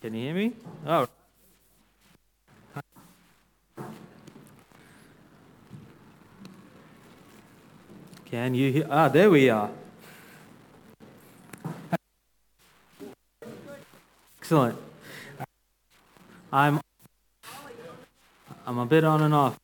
Can you hear me? Oh. Can you hear? Ah, there we are. Excellent. I'm I'm a bit on and off.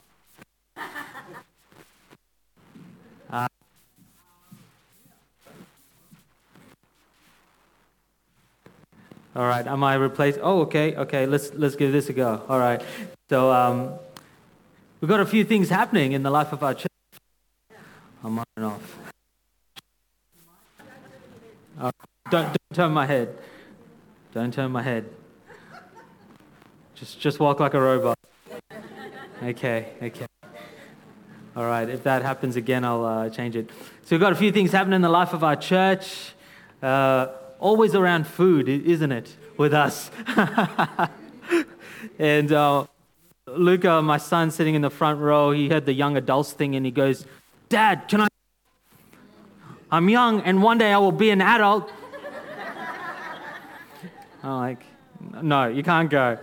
All right, am I replaced? Oh, okay, okay. Let's let's give this a go. All right. So um, we've got a few things happening in the life of our church. I'm on and off. Uh, don't, don't turn my head. Don't turn my head. Just just walk like a robot. Okay, okay. All right, if that happens again, I'll uh, change it. So we've got a few things happening in the life of our church. Uh, always around food, isn't it, with us? and uh, Luca, my son, sitting in the front row, he heard the young adults thing and he goes, Dad, can I? I'm young and one day I will be an adult. I'm like, no, you can't go.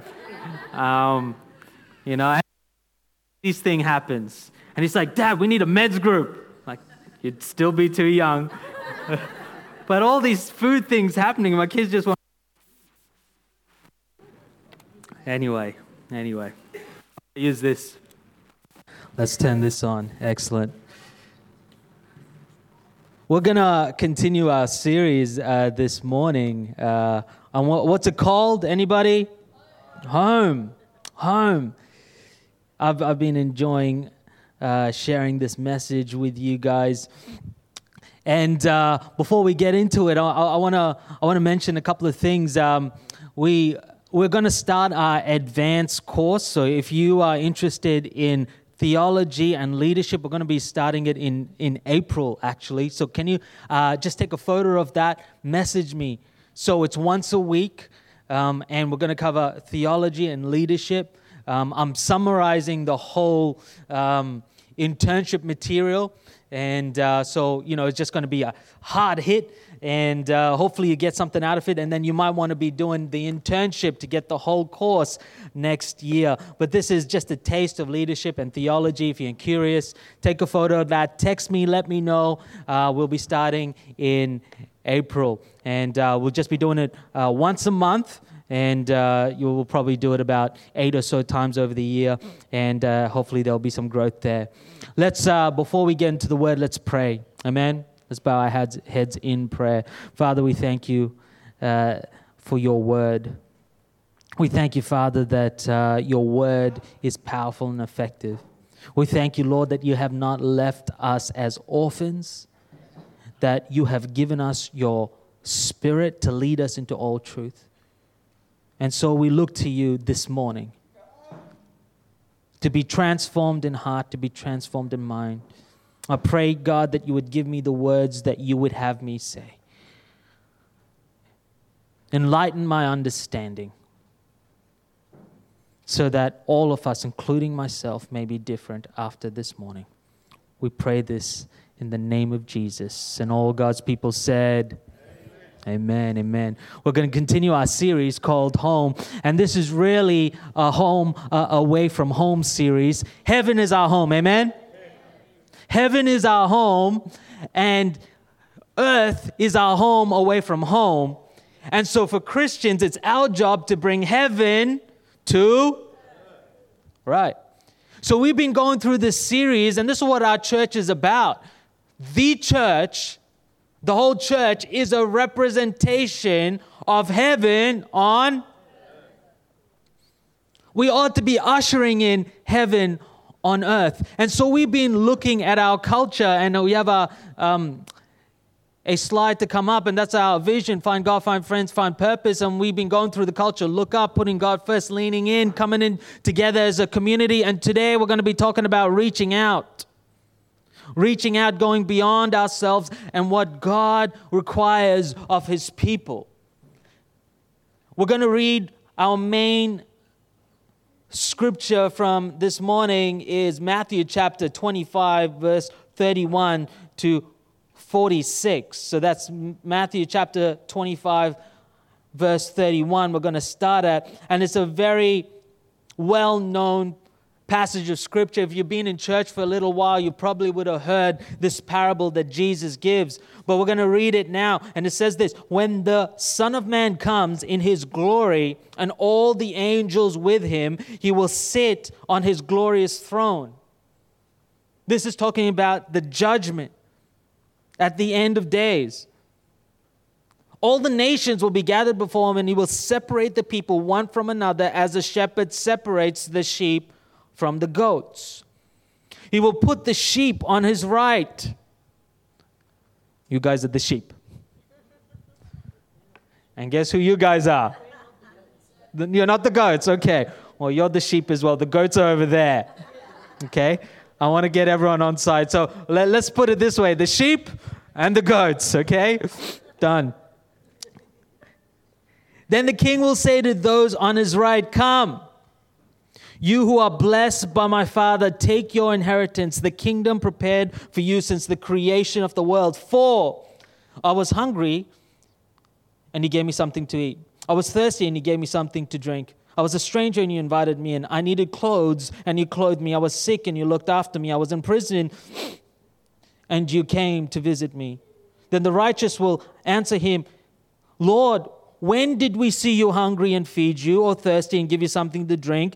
Um, you know, this thing happens. And he's like, Dad, we need a meds group. Like, you'd still be too young. But all these food things happening, my kids just want. Anyway, anyway, use this. Let's turn this on. Excellent. We're gonna continue our series uh, this morning uh, on what, what's it called? Anybody? Home, home. I've I've been enjoying uh, sharing this message with you guys. And uh, before we get into it, I, I want to I want to mention a couple of things. Um, we we're going to start our advanced course. So if you are interested in theology and leadership, we're going to be starting it in in April actually. So can you uh, just take a photo of that? Message me. So it's once a week, um, and we're going to cover theology and leadership. Um, I'm summarizing the whole um, internship material. And uh, so, you know, it's just going to be a hard hit, and uh, hopefully you get something out of it. And then you might want to be doing the internship to get the whole course next year. But this is just a taste of leadership and theology. If you're curious, take a photo of that. Text me, let me know. Uh, we'll be starting in April, and uh, we'll just be doing it uh, once a month and uh, you will probably do it about eight or so times over the year, and uh, hopefully there'll be some growth there. Let's, uh, before we get into the word, let's pray. Amen. Let's bow our heads, heads in prayer. Father, we thank you uh, for your word. We thank you, Father, that uh, your word is powerful and effective. We thank you, Lord, that you have not left us as orphans, that you have given us your spirit to lead us into all truth. And so we look to you this morning to be transformed in heart, to be transformed in mind. I pray, God, that you would give me the words that you would have me say. Enlighten my understanding so that all of us, including myself, may be different after this morning. We pray this in the name of Jesus. And all God's people said, Amen, amen. We're going to continue our series called Home, and this is really a home uh, away from home series. Heaven is our home, amen? Heaven is our home, and earth is our home away from home. And so for Christians, it's our job to bring heaven to. Right. So we've been going through this series, and this is what our church is about. The church the whole church is a representation of heaven on. We ought to be ushering in heaven on earth. And so we've been looking at our culture, and we have a, um, a slide to come up, and that's our vision find God, find friends, find purpose. And we've been going through the culture look up, putting God first, leaning in, coming in together as a community. And today we're going to be talking about reaching out reaching out, going beyond ourselves and what God requires of His people. We're going to read our main scripture from this morning is Matthew chapter 25 verse 31 to 46. So that's Matthew chapter 25 verse 31, we're going to start at. And it's a very well known passage of scripture. If you've been in church for a little while, you probably would have heard this parable that Jesus gives. But we're going to read it now. And it says this When the Son of Man comes in his glory and all the angels with him, he will sit on his glorious throne. This is talking about the judgment at the end of days. All the nations will be gathered before him, and he will separate the people one from another as a shepherd separates the sheep from the goats. He will put the sheep on his right. You guys are the sheep. And guess who you guys are? You're not the goats, okay. Well, you're the sheep as well. The goats are over there, okay? I want to get everyone on side. So let, us put it this way the sheep and the goats, okay? Done. Then the king will say to those on his right, Come, you who are blessed by my Father, take your inheritance, the kingdom prepared for you since the creation of the world. For I was hungry, and he gave me something to eat. I was thirsty, and he gave me something to drink. I was a stranger, and you invited me in. I needed clothes, and you clothed me. I was sick, and you looked after me. I was in prison, and you came to visit me. Then the righteous will answer him, Lord, when did we see you hungry and feed you, or thirsty and give you something to drink?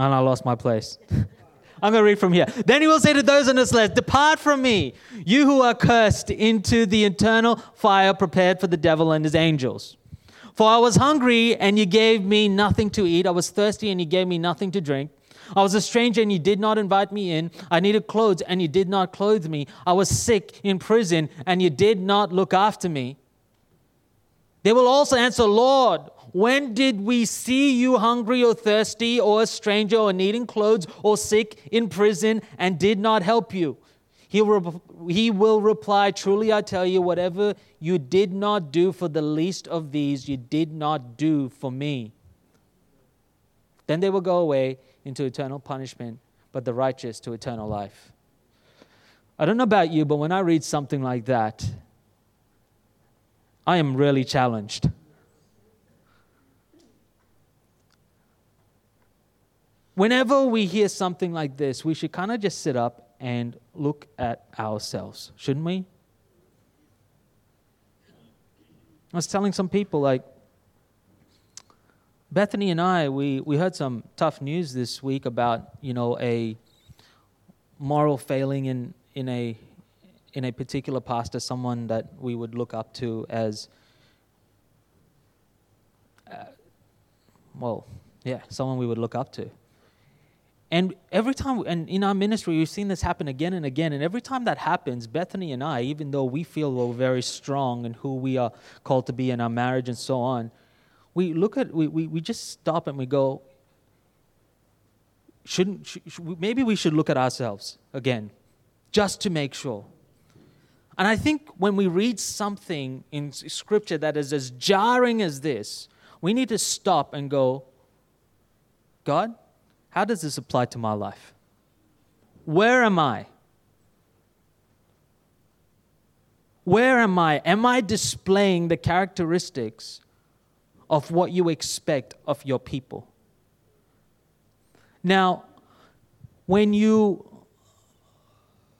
and I lost my place. I'm going to read from here. Then he will say to those on his left, Depart from me, you who are cursed, into the eternal fire prepared for the devil and his angels. For I was hungry, and you gave me nothing to eat. I was thirsty, and you gave me nothing to drink. I was a stranger and you did not invite me in. I needed clothes and you did not clothe me. I was sick in prison and you did not look after me. They will also answer, Lord, when did we see you hungry or thirsty or a stranger or needing clothes or sick in prison and did not help you? He will, he will reply, Truly I tell you, whatever you did not do for the least of these, you did not do for me. Then they will go away into eternal punishment, but the righteous to eternal life. I don't know about you, but when I read something like that, I am really challenged. Whenever we hear something like this, we should kind of just sit up and look at ourselves, shouldn't we? I was telling some people, like, Bethany and I, we, we heard some tough news this week about, you know, a moral failing in, in, a, in a particular pastor, someone that we would look up to as, uh, well, yeah, someone we would look up to. And every time, and in our ministry, we've seen this happen again and again. And every time that happens, Bethany and I, even though we feel we're very strong in who we are called to be in our marriage and so on, we look at, we, we, we just stop and we go, shouldn't, should, maybe we should look at ourselves again, just to make sure. And I think when we read something in Scripture that is as jarring as this, we need to stop and go, God, how does this apply to my life? Where am I? Where am I? Am I displaying the characteristics of what you expect of your people. Now, when you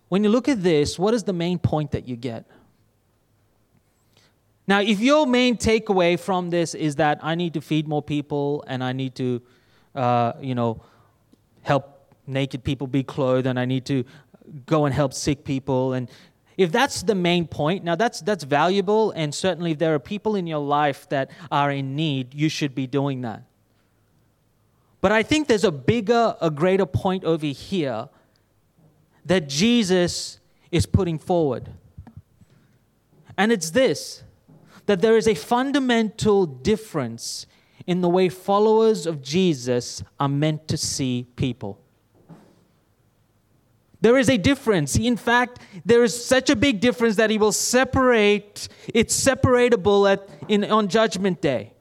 when you look at this, what is the main point that you get? Now, if your main takeaway from this is that I need to feed more people and I need to, uh, you know, help naked people be clothed and I need to go and help sick people and if that's the main point, now that's, that's valuable, and certainly if there are people in your life that are in need, you should be doing that. But I think there's a bigger, a greater point over here that Jesus is putting forward. And it's this that there is a fundamental difference in the way followers of Jesus are meant to see people. There is a difference. In fact, there is such a big difference that he will separate, it's separatable at, in, on Judgment Day.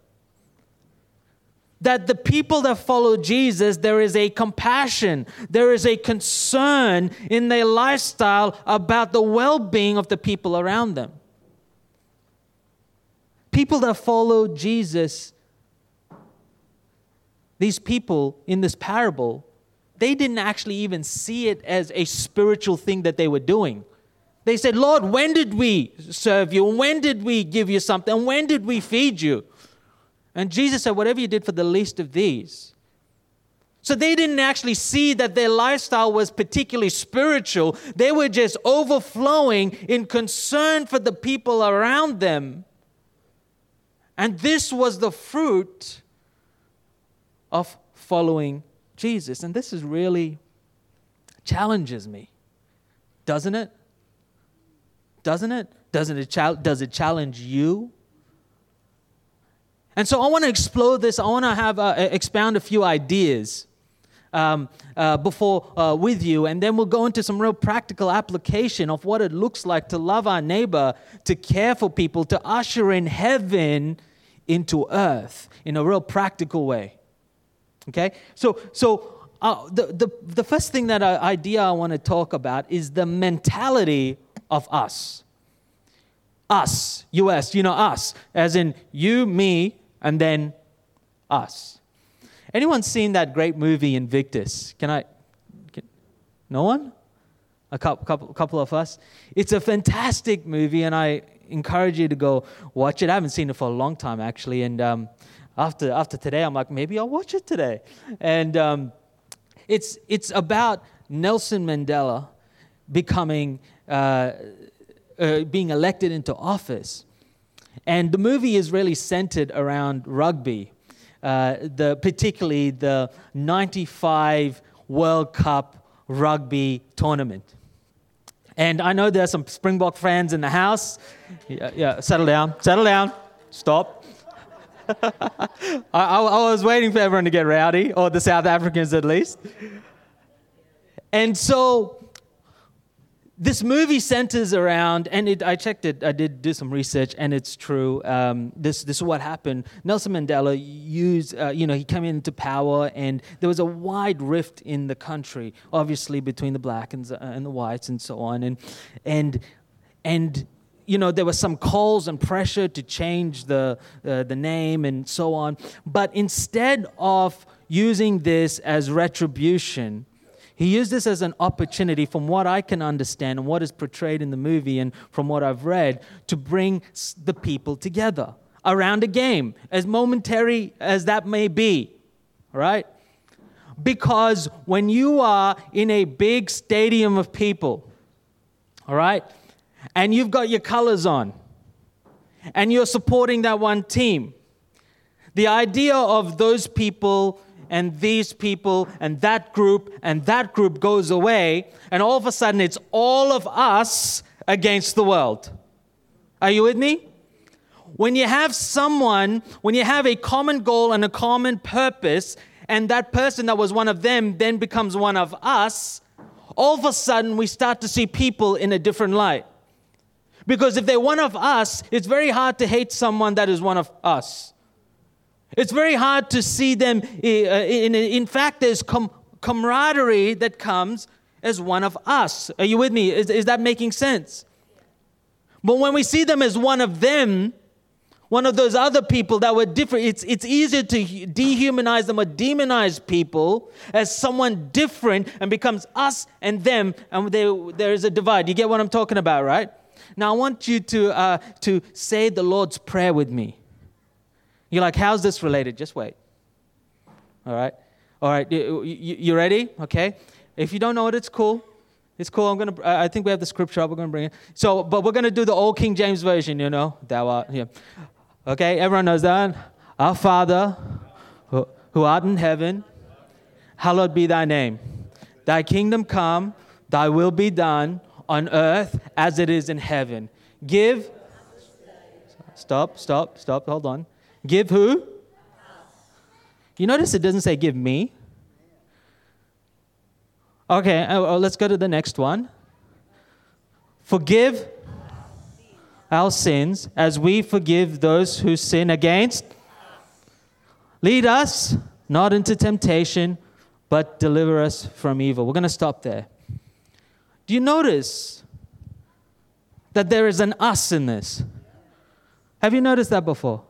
That the people that follow Jesus, there is a compassion, there is a concern in their lifestyle about the well being of the people around them. People that follow Jesus, these people in this parable, they didn't actually even see it as a spiritual thing that they were doing. They said, Lord, when did we serve you? When did we give you something? When did we feed you? And Jesus said, Whatever you did for the least of these. So they didn't actually see that their lifestyle was particularly spiritual. They were just overflowing in concern for the people around them. And this was the fruit of following Jesus. And this is really challenges me. Doesn't it? Doesn't it? Doesn't it does it challenge you? And so I want to explore this. I want to have uh, expound a few ideas um, uh, before uh, with you, and then we'll go into some real practical application of what it looks like to love our neighbor, to care for people, to usher in heaven into earth in a real practical way. Okay? So, so uh, the, the, the first thing that uh, idea I want to talk about is the mentality of us. Us, US, you know, us, as in you, me, and then us. Anyone seen that great movie Invictus? Can I? Can, no one? A couple, couple, couple of us. It's a fantastic movie, and I encourage you to go watch it. I haven't seen it for a long time, actually, and um, after, after today, I'm like, maybe I'll watch it today. And um, it's, it's about Nelson Mandela becoming, uh, uh, being elected into office. And the movie is really centered around rugby, uh, the, particularly the 95 World Cup rugby tournament. And I know there are some Springbok fans in the house. Yeah, yeah settle down, settle down, stop. I, I, I was waiting for everyone to get rowdy, or the South Africans at least. And so this movie centers around, and it, I checked it, I did do some research, and it's true. Um, this, this is what happened. Nelson Mandela used, uh, you know, he came into power, and there was a wide rift in the country, obviously between the blacks and, uh, and the whites and so on. And, and, and you know, there were some calls and pressure to change the, uh, the name and so on. But instead of using this as retribution, he used this as an opportunity, from what I can understand and what is portrayed in the movie and from what I've read, to bring the people together around a game, as momentary as that may be. Right? Because when you are in a big stadium of people, all right, and you've got your colors on and you're supporting that one team. The idea of those people and these people and that group and that group goes away, and all of a sudden it's all of us against the world. Are you with me? When you have someone, when you have a common goal and a common purpose, and that person that was one of them then becomes one of us, all of a sudden we start to see people in a different light. Because if they're one of us, it's very hard to hate someone that is one of us. It's very hard to see them. Eh, eh, in, in fact, there's com- camaraderie that comes as one of us. Are you with me? Is, is that making sense? But when we see them as one of them, one of those other people that were different, it's, it's easier to dehumanize them or demonize people as someone different and becomes us and them, and there, there is a divide. You get what I'm talking about, right? Now, I want you to, uh, to say the Lord's Prayer with me. You're like, how's this related? Just wait. All right? All right, you, you, you ready? Okay. If you don't know it, it's cool. It's cool. I'm gonna. I think we have the scripture up. We're gonna bring it. So, but we're gonna do the old King James version. You know, thou art. Yeah. Okay. Everyone knows that. Our Father, who art in heaven, hallowed be thy name. Thy kingdom come. Thy will be done on earth as it is in heaven. Give. Stop, stop, stop, hold on. Give who? You notice it doesn't say give me. Okay, uh, uh, let's go to the next one. Forgive our sins as we forgive those who sin against. Lead us not into temptation, but deliver us from evil. We're going to stop there. Do you notice that there is an us in this? Have you noticed that before?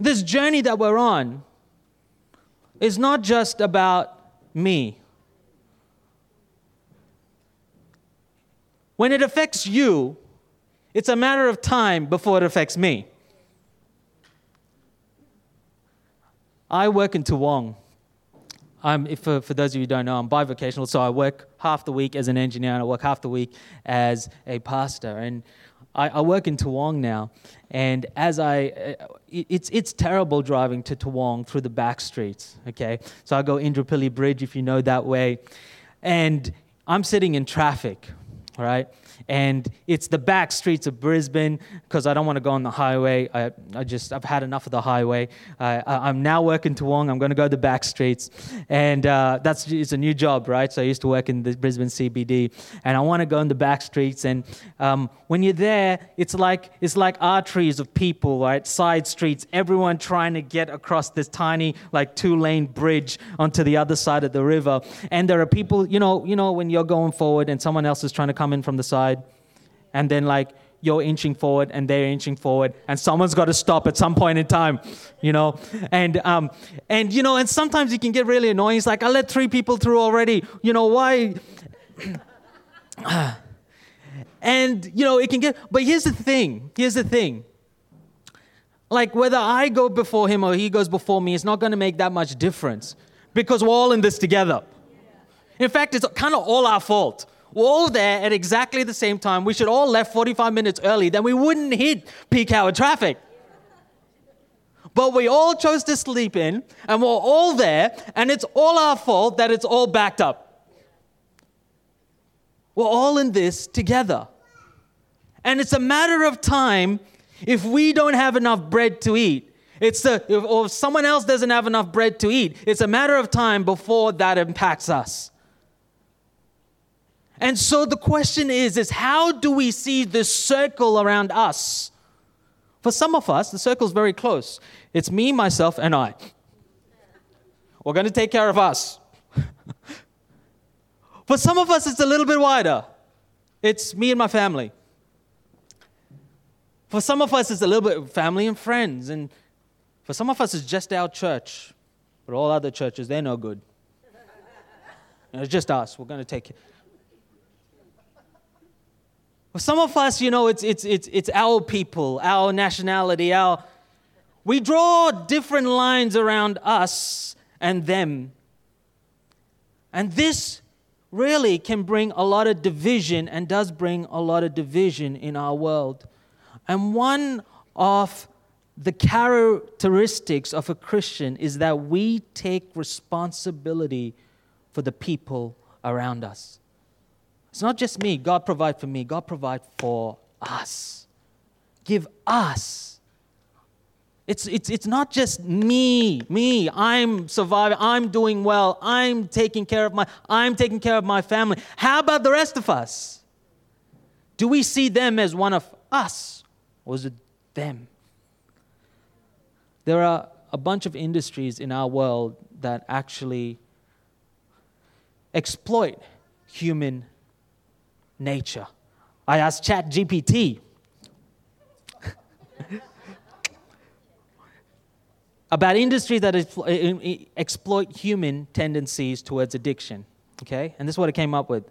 This journey that we're on is not just about me. When it affects you, it's a matter of time before it affects me. I work in Toowong. I'm, if, for, for those of you who don't know, I'm bivocational, so I work half the week as an engineer and I work half the week as a pastor. And I, I work in Toowong now, and as I, uh, it's, it's terrible driving to Toowong through the back streets, okay? So I go Indooroopilly Bridge, if you know that way, and I'm sitting in traffic, right? And it's the back streets of Brisbane because I don't want to go on the highway. I, I just I've had enough of the highway. I, am now working Toowong. I'm going to go the back streets, and uh, that's it's a new job, right? So I used to work in the Brisbane CBD, and I want to go in the back streets. And um, when you're there, it's like it's like arteries of people, right? Side streets, everyone trying to get across this tiny like two-lane bridge onto the other side of the river. And there are people, you know, you know, when you're going forward and someone else is trying to come in from the side and then like you're inching forward and they're inching forward and someone's got to stop at some point in time you know? And um and you know and sometimes you can get really annoying. It's like i let three people through already. You know why? And you know it can get but here's the thing here's the thing. Like whether i go before him or he goes before me it's not going to make that much difference because we're all in this together. In fact it's kind of all our fault we're all there at exactly the same time. We should all left 45 minutes early, then we wouldn't hit peak hour traffic. But we all chose to sleep in, and we're all there, and it's all our fault that it's all backed up. We're all in this together. And it's a matter of time if we don't have enough bread to eat. It's a, if, or if someone else doesn't have enough bread to eat, it's a matter of time before that impacts us. And so the question is, is how do we see this circle around us? For some of us, the circle is very close. It's me, myself, and I. We're going to take care of us. For some of us, it's a little bit wider. It's me and my family. For some of us, it's a little bit family and friends. And for some of us, it's just our church. But all other churches, they're no good. And it's just us. We're going to take for some of us, you know, it's, it's, it's, it's our people, our nationality, our. We draw different lines around us and them. And this really can bring a lot of division and does bring a lot of division in our world. And one of the characteristics of a Christian is that we take responsibility for the people around us. It's not just me. God provide for me. God provide for us. Give us. It's, it's, it's not just me, me. I'm surviving. I'm doing well. I'm taking care of my, I'm taking care of my family. How about the rest of us? Do we see them as one of us? Or is it them? There are a bunch of industries in our world that actually exploit human nature. I asked ChatGPT about industries that exploit human tendencies towards addiction. Okay, and this is what it came up with: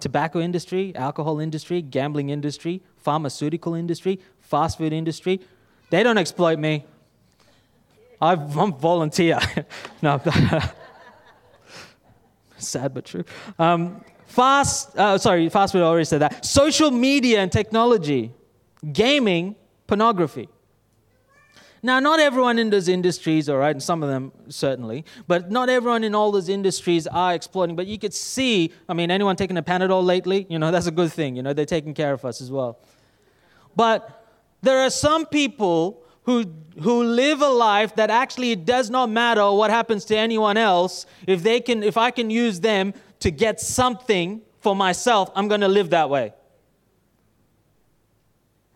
tobacco industry, alcohol industry, gambling industry, pharmaceutical industry, fast food industry. They don't exploit me. I'm volunteer. no, sad but true. Um, Fast, uh, sorry, fast food, already said that. Social media and technology, gaming, pornography. Now, not everyone in those industries, all right, and some of them certainly, but not everyone in all those industries are exploiting. But you could see, I mean, anyone taking a Panadol lately? You know, that's a good thing. You know, they're taking care of us as well. But there are some people who, who live a life that actually it does not matter what happens to anyone else. If, they can, if I can use them to get something for myself, I'm going to live that way.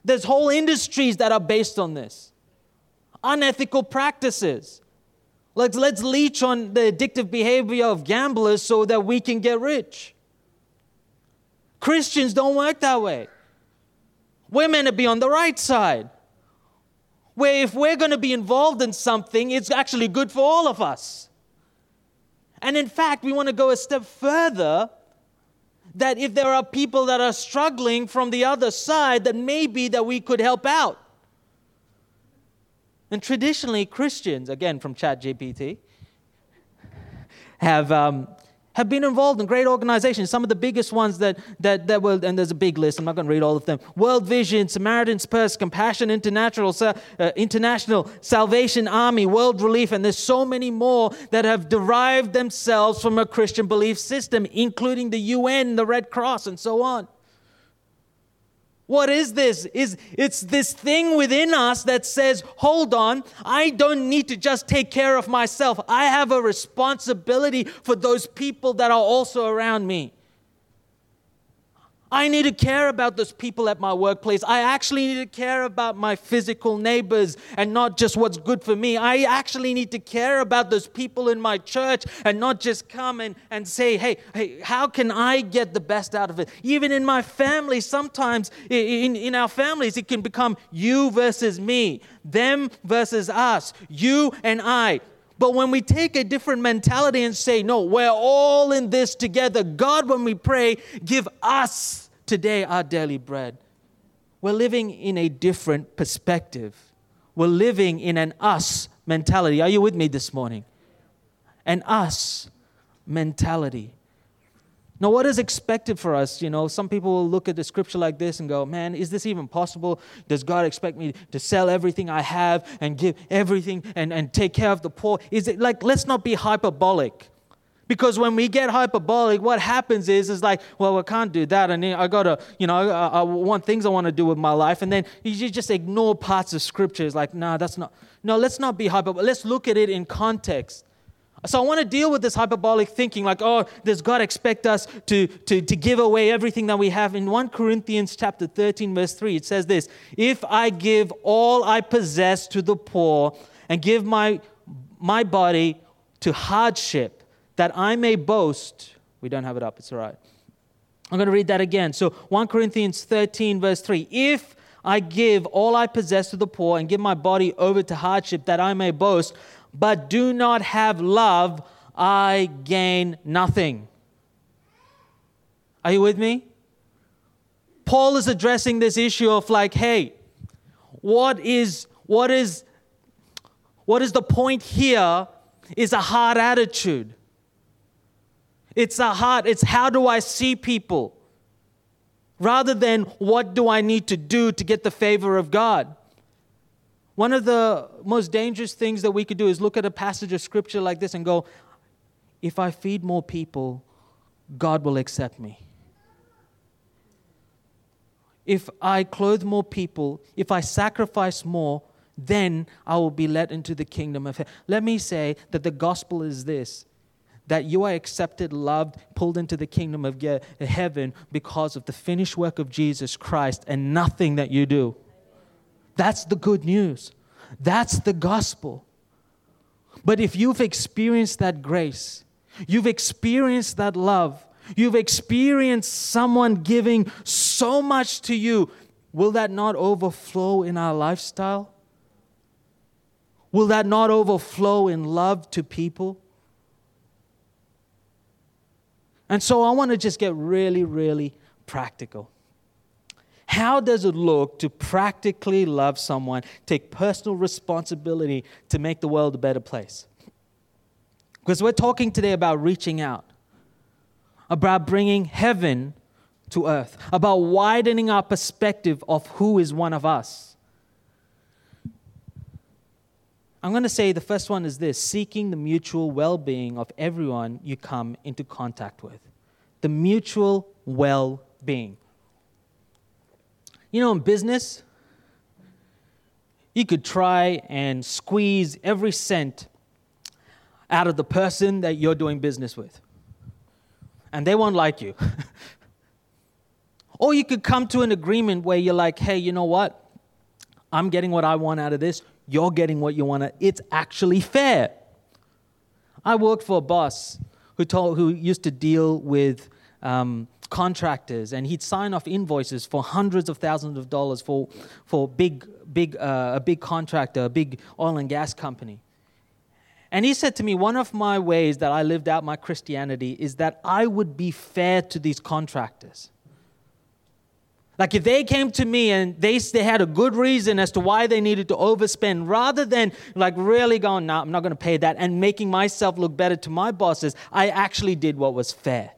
There's whole industries that are based on this unethical practices. Let's, let's leech on the addictive behavior of gamblers so that we can get rich. Christians don't work that way. We're meant to be on the right side. Where if we're going to be involved in something, it's actually good for all of us. And in fact, we want to go a step further that if there are people that are struggling from the other side, that maybe that we could help out. And traditionally, Christians, again from ChatGPT, have, um, have been involved in great organizations. Some of the biggest ones that, that, that were, and there's a big list, I'm not going to read all of them World Vision, Samaritan's Purse, Compassion International, uh, International, Salvation Army, World Relief, and there's so many more that have derived themselves from a Christian belief system, including the UN, the Red Cross, and so on. What is this? Is it's this thing within us that says, "Hold on, I don't need to just take care of myself. I have a responsibility for those people that are also around me." I need to care about those people at my workplace. I actually need to care about my physical neighbors and not just what's good for me. I actually need to care about those people in my church and not just come and, and say, hey, hey, how can I get the best out of it? Even in my family, sometimes in, in our families, it can become you versus me, them versus us, you and I. But when we take a different mentality and say, no, we're all in this together, God, when we pray, give us today our daily bread. We're living in a different perspective. We're living in an us mentality. Are you with me this morning? An us mentality. Now, what is expected for us? You know, some people will look at the scripture like this and go, man, is this even possible? Does God expect me to sell everything I have and give everything and, and take care of the poor? Is it like, let's not be hyperbolic. Because when we get hyperbolic, what happens is, is like, well, I can't do that. And I got to, you know, I, I, want things I want to do with my life. And then you just ignore parts of scripture. It's like, no, nah, that's not, no, let's not be hyperbolic. Let's look at it in context. So I want to deal with this hyperbolic thinking like, oh, does God expect us to, to, to give away everything that we have? In 1 Corinthians chapter 13, verse 3, it says this If I give all I possess to the poor and give my, my body to hardship, that I may boast, we don't have it up, it's all right. I'm going to read that again. So 1 Corinthians 13, verse 3. If I give all I possess to the poor and give my body over to hardship that I may boast, but do not have love, I gain nothing. Are you with me? Paul is addressing this issue of like, hey, what is what is what is the point here is a hard attitude. It's a heart, it's how do I see people? Rather than what do I need to do to get the favor of God. One of the most dangerous things that we could do is look at a passage of scripture like this and go, if I feed more people, God will accept me. If I clothe more people, if I sacrifice more, then I will be let into the kingdom of heaven. Let me say that the gospel is this that you are accepted, loved, pulled into the kingdom of heaven because of the finished work of Jesus Christ and nothing that you do. That's the good news. That's the gospel. But if you've experienced that grace, you've experienced that love, you've experienced someone giving so much to you, will that not overflow in our lifestyle? Will that not overflow in love to people? And so I want to just get really, really practical. How does it look to practically love someone, take personal responsibility to make the world a better place? Because we're talking today about reaching out, about bringing heaven to earth, about widening our perspective of who is one of us. I'm going to say the first one is this seeking the mutual well being of everyone you come into contact with. The mutual well being. You know, in business, you could try and squeeze every cent out of the person that you're doing business with, and they won't like you. or you could come to an agreement where you're like, hey, you know what? I'm getting what I want out of this you're getting what you want. It's actually fair. I worked for a boss who, told, who used to deal with um, contractors, and he'd sign off invoices for hundreds of thousands of dollars for, for big, big, uh, a big contractor, a big oil and gas company. And he said to me, One of my ways that I lived out my Christianity is that I would be fair to these contractors. Like if they came to me and they, they had a good reason as to why they needed to overspend, rather than like really going, no, I'm not going to pay that, and making myself look better to my bosses, I actually did what was fair.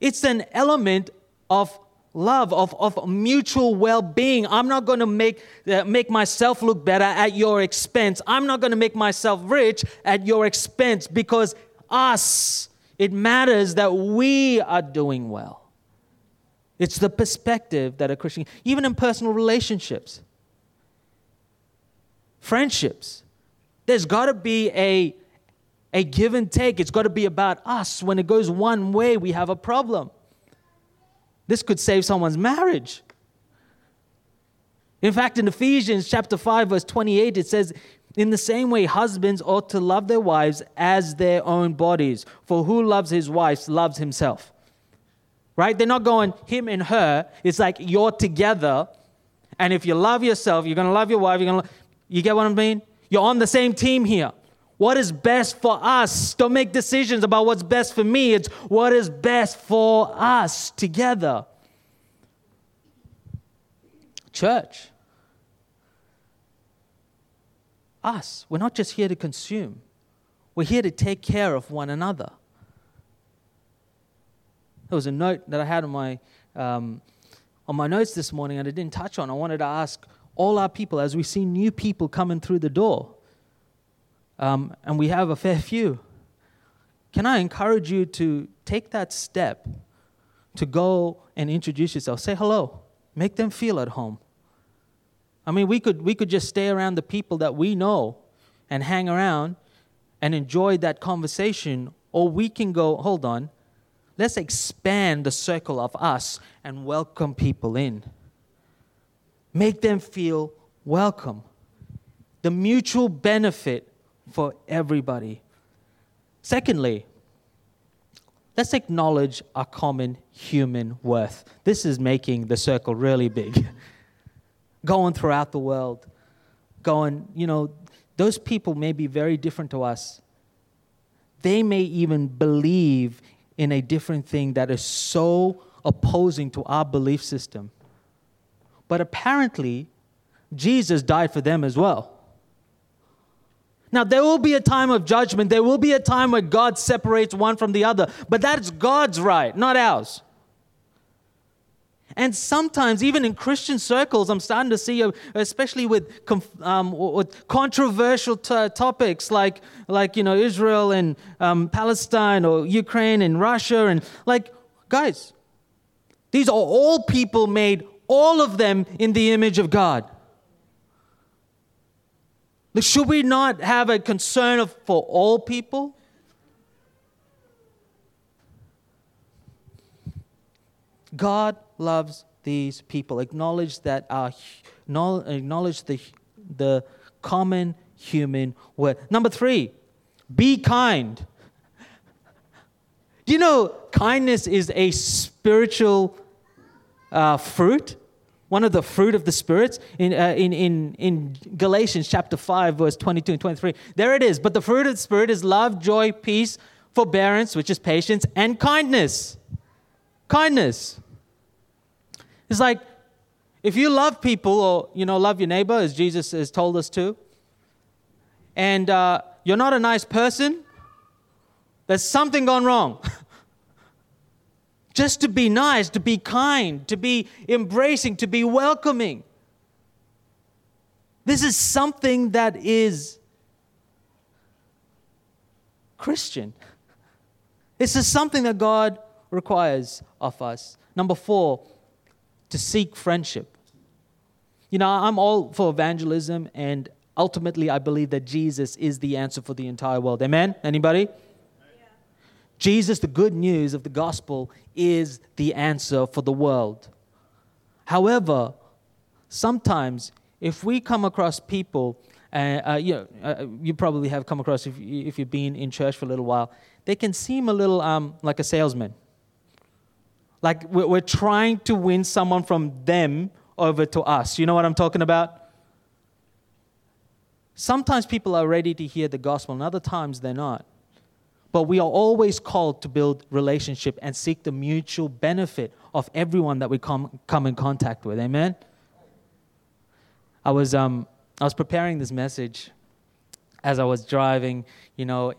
It's an element of love, of, of mutual well being. I'm not going to make, uh, make myself look better at your expense. I'm not going to make myself rich at your expense because us it matters that we are doing well. It's the perspective that a Christian, even in personal relationships, friendships, there's got to be a, a give and take. It's got to be about us. When it goes one way, we have a problem. This could save someone's marriage. In fact, in Ephesians chapter 5, verse 28, it says, in the same way, husbands ought to love their wives as their own bodies. For who loves his wife loves himself. Right? They're not going him and her. It's like you're together. And if you love yourself, you're going to love your wife. You're going to, you get what I mean? You're on the same team here. What is best for us? Don't make decisions about what's best for me. It's what is best for us together. Church us. We're not just here to consume, we're here to take care of one another. There was a note that I had on my, um, on my notes this morning and I didn't touch on. I wanted to ask all our people as we see new people coming through the door, um, and we have a fair few. Can I encourage you to take that step to go and introduce yourself? Say hello, make them feel at home. I mean, we could, we could just stay around the people that we know and hang around and enjoy that conversation, or we can go, hold on, let's expand the circle of us and welcome people in. Make them feel welcome. The mutual benefit for everybody. Secondly, let's acknowledge our common human worth. This is making the circle really big. going throughout the world, going, you know, those people may be very different to us. They may even believe in a different thing that is so opposing to our belief system. But apparently, Jesus died for them as well. Now, there will be a time of judgment. There will be a time where God separates one from the other. But that's God's right, not ours. And sometimes, even in Christian circles, I'm starting to see, uh, especially with, um, with controversial t- topics like, like you know, Israel and um, Palestine or Ukraine and Russia, and like, guys, these are all people made, all of them in the image of God. Should we not have a concern of, for all people? God loves these people. Acknowledge that our acknowledge the the common human word. Number three, be kind. Do you know kindness is a spiritual uh, fruit? One of the fruit of the spirits in, uh, in, in, in Galatians chapter 5, verse 22 and 23. There it is. But the fruit of the Spirit is love, joy, peace, forbearance, which is patience, and kindness. Kindness. It's like if you love people or, you know, love your neighbor as Jesus has told us to, and uh, you're not a nice person, there's something gone wrong. Just to be nice, to be kind, to be embracing, to be welcoming. This is something that is Christian. This is something that God requires of us. Number four, to seek friendship. You know, I'm all for evangelism, and ultimately, I believe that Jesus is the answer for the entire world. Amen? Anybody? Jesus, the good news of the gospel, is the answer for the world. However, sometimes if we come across people, uh, uh, you, know, uh, you probably have come across if, if you've been in church for a little while, they can seem a little um, like a salesman. Like we're, we're trying to win someone from them over to us. You know what I'm talking about? Sometimes people are ready to hear the gospel, and other times they're not. But we are always called to build relationship and seek the mutual benefit of everyone that we come, come in contact with. Amen? I was, um, I was preparing this message as I was driving, you know,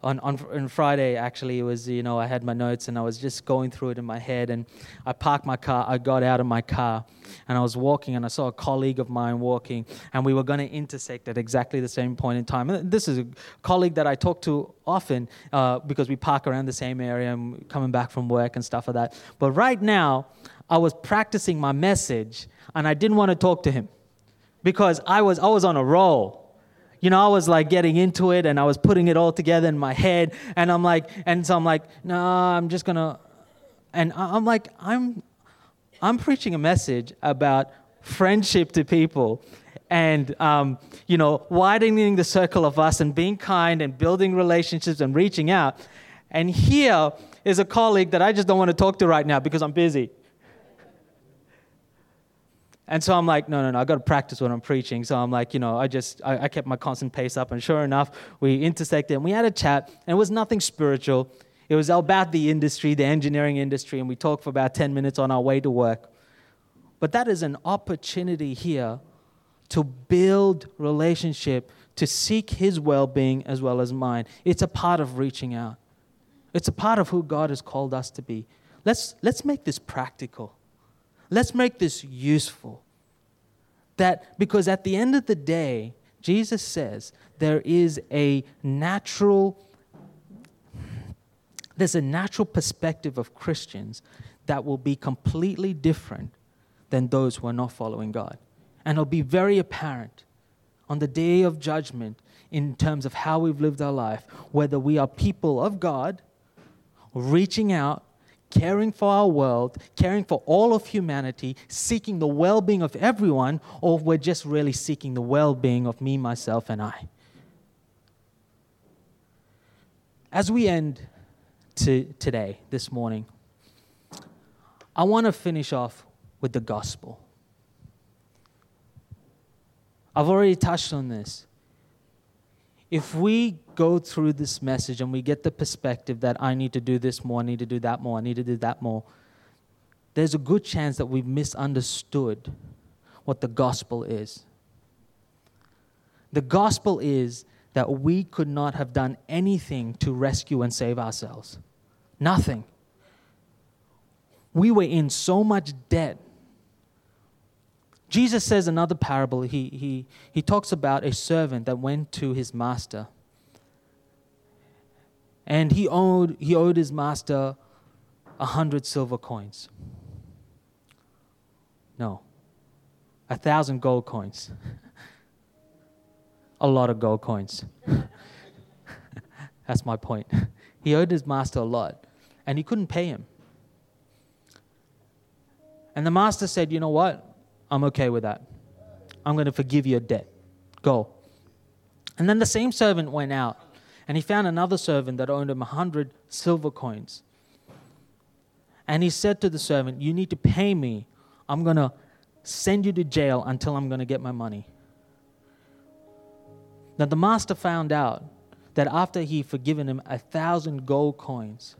on, on, on Friday, actually, it was, you know, I had my notes and I was just going through it in my head. And I parked my car, I got out of my car and I was walking and I saw a colleague of mine walking and we were going to intersect at exactly the same point in time. And this is a colleague that I talk to often uh, because we park around the same area and coming back from work and stuff like that. But right now, I was practicing my message and I didn't want to talk to him because I was, I was on a roll you know, I was like getting into it and I was putting it all together in my head. And I'm like, and so I'm like, no, I'm just gonna, and I'm like, I'm, I'm preaching a message about friendship to people and um, you know widening the circle of us and being kind and building relationships and reaching out and here is a colleague that i just don't want to talk to right now because i'm busy and so I'm like, no, no, no, I got to practice what I'm preaching. So I'm like, you know, I just, I, I, kept my constant pace up. And sure enough, we intersected and we had a chat. And it was nothing spiritual. It was about the industry, the engineering industry. And we talked for about 10 minutes on our way to work. But that is an opportunity here to build relationship, to seek his well being as well as mine. It's a part of reaching out, it's a part of who God has called us to be. Let's, let's make this practical. Let's make this useful. That because at the end of the day, Jesus says there is a natural there's a natural perspective of Christians that will be completely different than those who are not following God. And it'll be very apparent on the day of judgment in terms of how we've lived our life, whether we are people of God reaching out caring for our world, caring for all of humanity, seeking the well being of everyone, or we're just really seeking the well being of me, myself, and I. As we end to today, this morning, I want to finish off with the gospel. I've already touched on this if we go through this message and we get the perspective that I need to do this more, I need to do that more, I need to do that more, there's a good chance that we've misunderstood what the gospel is. The gospel is that we could not have done anything to rescue and save ourselves. Nothing. We were in so much debt Jesus says another parable. He, he, he talks about a servant that went to his master. And he owed, he owed his master a hundred silver coins. No, a thousand gold coins. a lot of gold coins. That's my point. He owed his master a lot, and he couldn't pay him. And the master said, You know what? I'm okay with that. I'm going to forgive your debt. Go. And then the same servant went out and he found another servant that owed him a hundred silver coins. And he said to the servant, You need to pay me. I'm going to send you to jail until I'm going to get my money. Now, the master found out that after he'd forgiven him a thousand gold coins,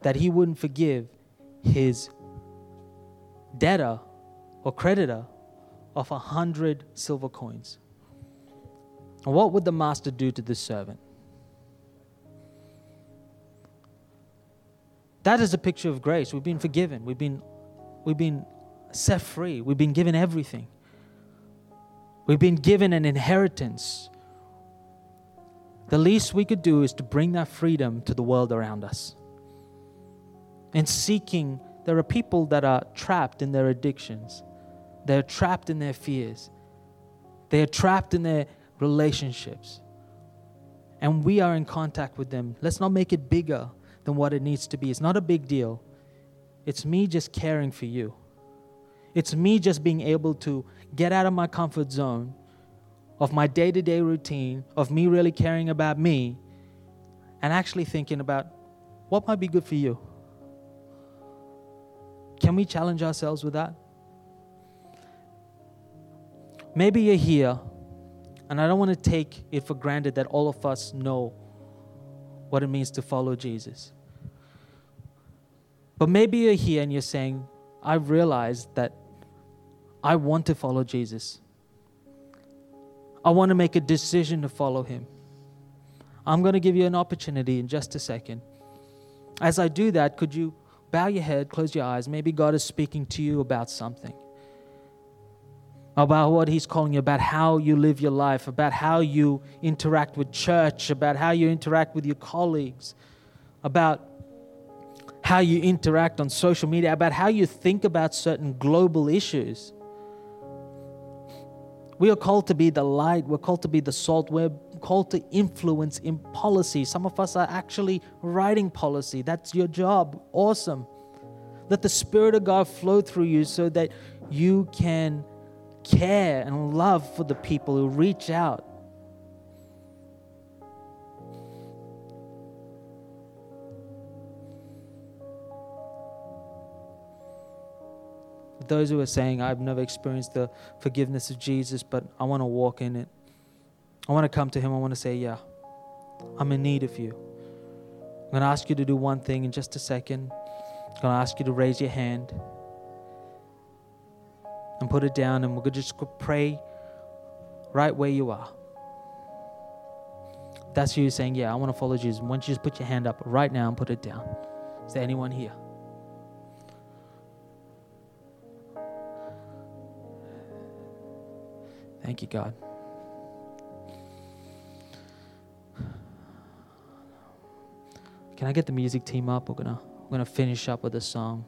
that he wouldn't forgive his debtor or creditor of a hundred silver coins. And what would the master do to this servant? That is a picture of grace. We've been forgiven. We've been, we've been set free. We've been given everything. We've been given an inheritance. The least we could do is to bring that freedom to the world around us. And seeking, there are people that are trapped in their addictions, they're trapped in their fears, they're trapped in their relationships. And we are in contact with them. Let's not make it bigger than what it needs to be. It's not a big deal. It's me just caring for you. It's me just being able to get out of my comfort zone of my day to day routine, of me really caring about me, and actually thinking about what might be good for you. Can we challenge ourselves with that? Maybe you're here, and I don't want to take it for granted that all of us know what it means to follow Jesus. But maybe you're here and you're saying, I've realized that I want to follow Jesus. I want to make a decision to follow him. I'm going to give you an opportunity in just a second. As I do that, could you bow your head, close your eyes? Maybe God is speaking to you about something. About what He's calling you, about how you live your life, about how you interact with church, about how you interact with your colleagues, about how you interact on social media, about how you think about certain global issues. We are called to be the light. We're called to be the salt. We're called to influence in policy. Some of us are actually writing policy. That's your job. Awesome. Let the Spirit of God flow through you so that you can care and love for the people who reach out. those who are saying, I've never experienced the forgiveness of Jesus, but I want to walk in it. I want to come to Him. I want to say, Yeah, I'm in need of you. I'm going to ask you to do one thing in just a second. I'm going to ask you to raise your hand and put it down, and we're going to just pray right where you are. That's you saying, Yeah, I want to follow Jesus. Why don't you just put your hand up right now and put it down? Is there anyone here? Thank you, God. Can I get the music team up? We're gonna we're gonna finish up with a song.